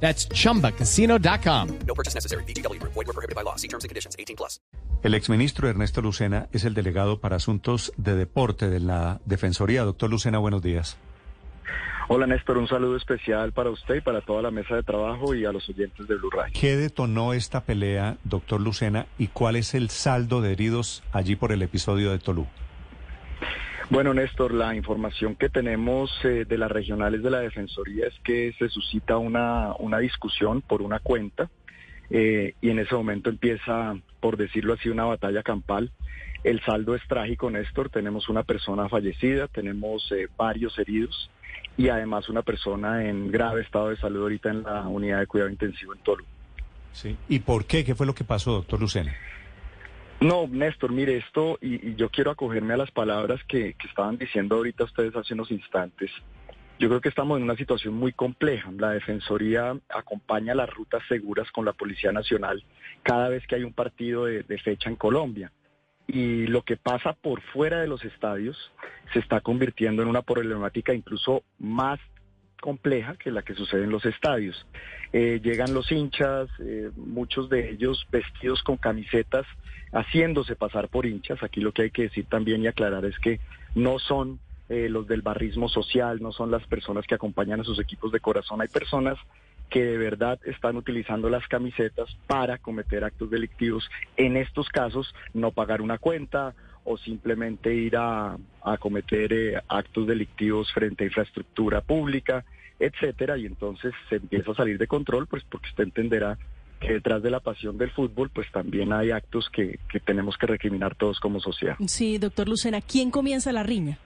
That's chumbacasino.com. No purchase necessary. BGW. Void were prohibited by law. See terms and conditions. 18 plus. El exministro Ernesto Lucena es el delegado para asuntos de deporte de la Defensoría. Doctor Lucena, buenos días. Hola Néstor, un saludo especial para usted y para toda la mesa de trabajo y a los oyentes de Blue Radio. ¿Qué detonó esta pelea, doctor Lucena, y cuál es el saldo de heridos allí por el episodio de Tolú? Bueno, Néstor, la información que tenemos eh, de las regionales de la Defensoría es que se suscita una, una discusión por una cuenta eh, y en ese momento empieza, por decirlo así, una batalla campal. El saldo es trágico, Néstor. Tenemos una persona fallecida, tenemos eh, varios heridos y además una persona en grave estado de salud ahorita en la unidad de cuidado intensivo en Tolu. Sí. ¿Y por qué? ¿Qué fue lo que pasó, doctor Lucena? No, Néstor, mire esto, y, yo quiero acogerme a las palabras que, que estaban diciendo ahorita ustedes hace unos instantes. Yo creo que estamos en una situación muy compleja. La Defensoría acompaña las rutas seguras con la Policía Nacional cada vez que hay un partido de, de, fecha en Colombia. Y lo que pasa por fuera de los estadios se está convirtiendo en una problemática incluso más compleja que la que sucede en los estadios. Eh, llegan los hinchas, eh, muchos de ellos vestidos con camisetas, haciéndose pasar por hinchas. Aquí lo que hay que decir también y aclarar es que no son eh, los del barrismo social, no son las personas que acompañan a sus equipos de corazón. Hay personas que de verdad están utilizando las camisetas para cometer actos delictivos. En estos casos, no pagar una cuenta o simplemente ir a, a cometer eh, actos delictivos frente a infraestructura pública, etcétera, y entonces se empieza a salir de control, pues porque usted entenderá que detrás de la pasión del fútbol, pues también hay actos que, que tenemos que recriminar todos como sociedad. Sí, doctor Lucena, ¿quién comienza la riña?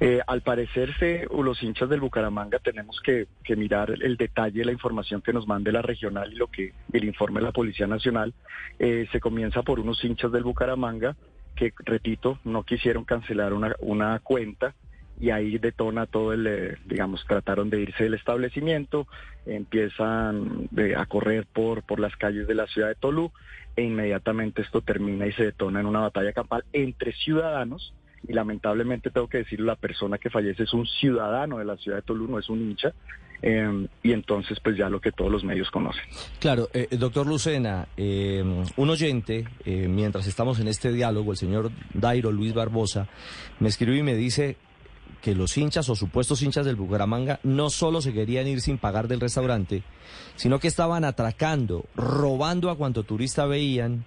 Eh, al parecerse, los hinchas del Bucaramanga tenemos que, mirar el detalle, la información que nos mande la regional y lo que el informe de la Policía Nacional. Eh, se comienza por unos hinchas del Bucaramanga que, repito, no quisieron cancelar una, una cuenta y ahí detona todo el, eh, digamos, trataron de irse del establecimiento, empiezan eh, a correr por, por las calles de la ciudad de Tolú e inmediatamente esto termina y se detona en una batalla campal entre ciudadanos y lamentablemente tengo que decir la persona que fallece es un ciudadano de la ciudad de Tolú, no es un hincha. Eh, y entonces, pues ya lo que todos los medios conocen. Claro, eh, doctor Lucena, eh, un oyente, mientras estamos en este diálogo, el señor Dairo Luis Barbosa, me escribió y me dice que los hinchas o supuestos hinchas del Bucaramanga no solo se querían ir sin pagar del restaurante, sino que estaban atracando, robando a cuanto turista veían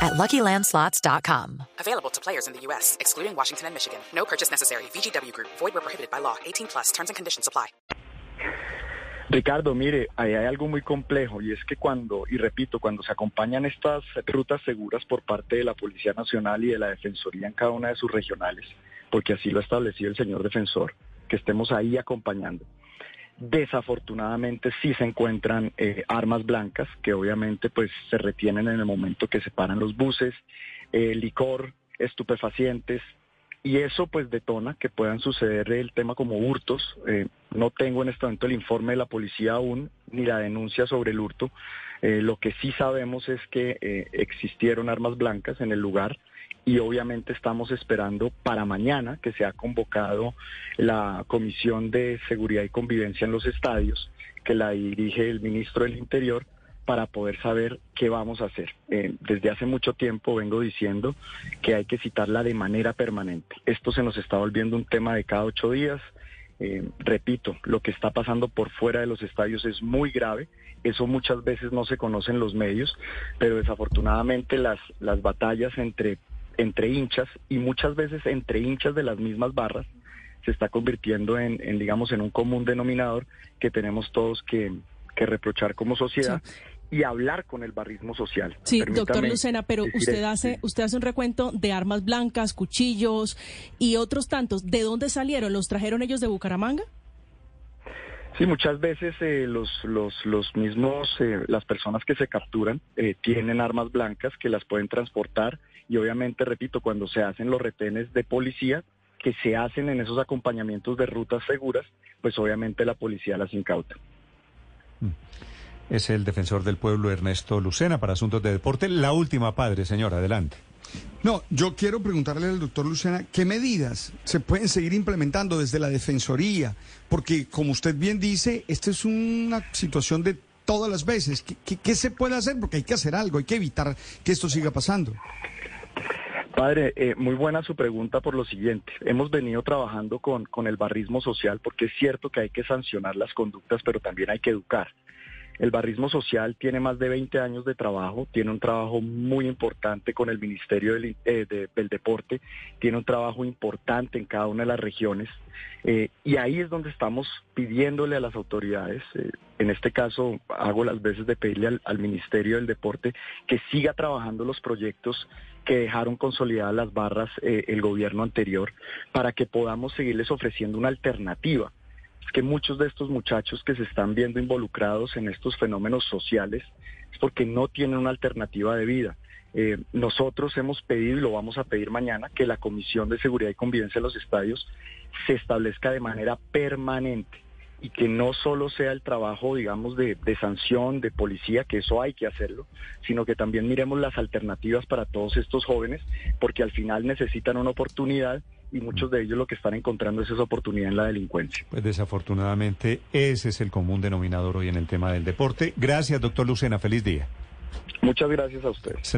at LuckyLandSlots.com. Available to players in the U.S., excluding Washington and Michigan. No purchase necessary. VGW Group. Void where prohibited by law. 18 plus. Terms and conditions apply. Ricardo, mire, ahí hay algo muy complejo y es que cuando, y repito, cuando se acompañan estas rutas seguras por parte de la Policía Nacional y de la Defensoría en cada una de sus regionales, porque así lo ha establecido el señor defensor, que estemos ahí acompañando. Desafortunadamente sí se encuentran eh, armas blancas que obviamente pues se retienen en el momento que se paran los buses, eh, licor, estupefacientes, y eso pues detona que puedan suceder el tema como hurtos. Eh, no tengo en este momento el informe de la policía aún ni la denuncia sobre el hurto. Lo que sí sabemos es que existieron armas blancas en el lugar y obviamente estamos esperando para mañana que se ha convocado la Comisión de Seguridad y Convivencia en los estadios que la dirige el ministro del Interior para poder saber qué vamos a hacer. Eh, desde hace mucho tiempo vengo diciendo que hay que citarla de manera permanente. Esto se nos está volviendo un tema de cada ocho días. Eh, repito, lo que está pasando por fuera de los estadios es muy grave. Eso muchas veces no se conoce en los medios, pero desafortunadamente las, las batallas entre entre hinchas y muchas veces entre hinchas de las mismas barras se está convirtiendo en, en digamos, en un común denominador que tenemos todos que, que reprochar como sociedad. Y hablar con el barrismo social. Sí, doctor Lucena, pero usted hace, usted hace un recuento de armas blancas, cuchillos y otros tantos. ¿De dónde salieron? ¿Los trajeron ellos de Bucaramanga? Sí, muchas veces eh, los, los, los mismos, eh, las personas que se capturan eh, tienen armas blancas que las pueden transportar y obviamente, repito, cuando se hacen los retenes de policía, que se hacen en esos acompañamientos de rutas seguras, pues obviamente la policía las incauta. Es el defensor del pueblo Ernesto Lucena para asuntos de deporte. La última, padre, señor, adelante. No, yo quiero preguntarle al doctor Lucena qué medidas se pueden seguir implementando desde la Defensoría, porque como usted bien dice, esta es una situación de todas las veces. ¿Qué, qué- se puede hacer? Porque hay que hacer algo, hay que evitar que esto siga pasando. Padre, eh, muy buena su pregunta por lo siguiente. Hemos venido trabajando con el barrismo social porque es cierto que hay que sancionar las conductas, pero también hay que educar. El barrismo social tiene más de 20 años de trabajo, tiene un trabajo muy importante con el Ministerio del, eh, Deporte, tiene un trabajo importante en cada una de las regiones eh, y ahí es donde estamos pidiéndole a las autoridades, eh, en este caso hago las veces de pedirle al, Ministerio del Deporte que siga trabajando los proyectos que dejaron consolidadas las barras el gobierno anterior para que podamos seguirles ofreciendo una alternativa es que muchos de estos muchachos que se están viendo involucrados en estos fenómenos sociales es porque no tienen una alternativa de vida. Eh, nosotros hemos pedido y lo vamos a pedir mañana que la Comisión de Seguridad y Convivencia en los estadios se establezca de manera permanente y que no solo sea el trabajo, digamos, de, de sanción, de policía, que eso hay que hacerlo, sino que también miremos las alternativas para todos estos jóvenes, porque al final necesitan una oportunidad y muchos de ellos lo que están encontrando es esa oportunidad en la delincuencia. Pues desafortunadamente ese es el común denominador hoy en el tema del deporte. Gracias, doctor Lucena. Feliz día. Muchas gracias a ustedes.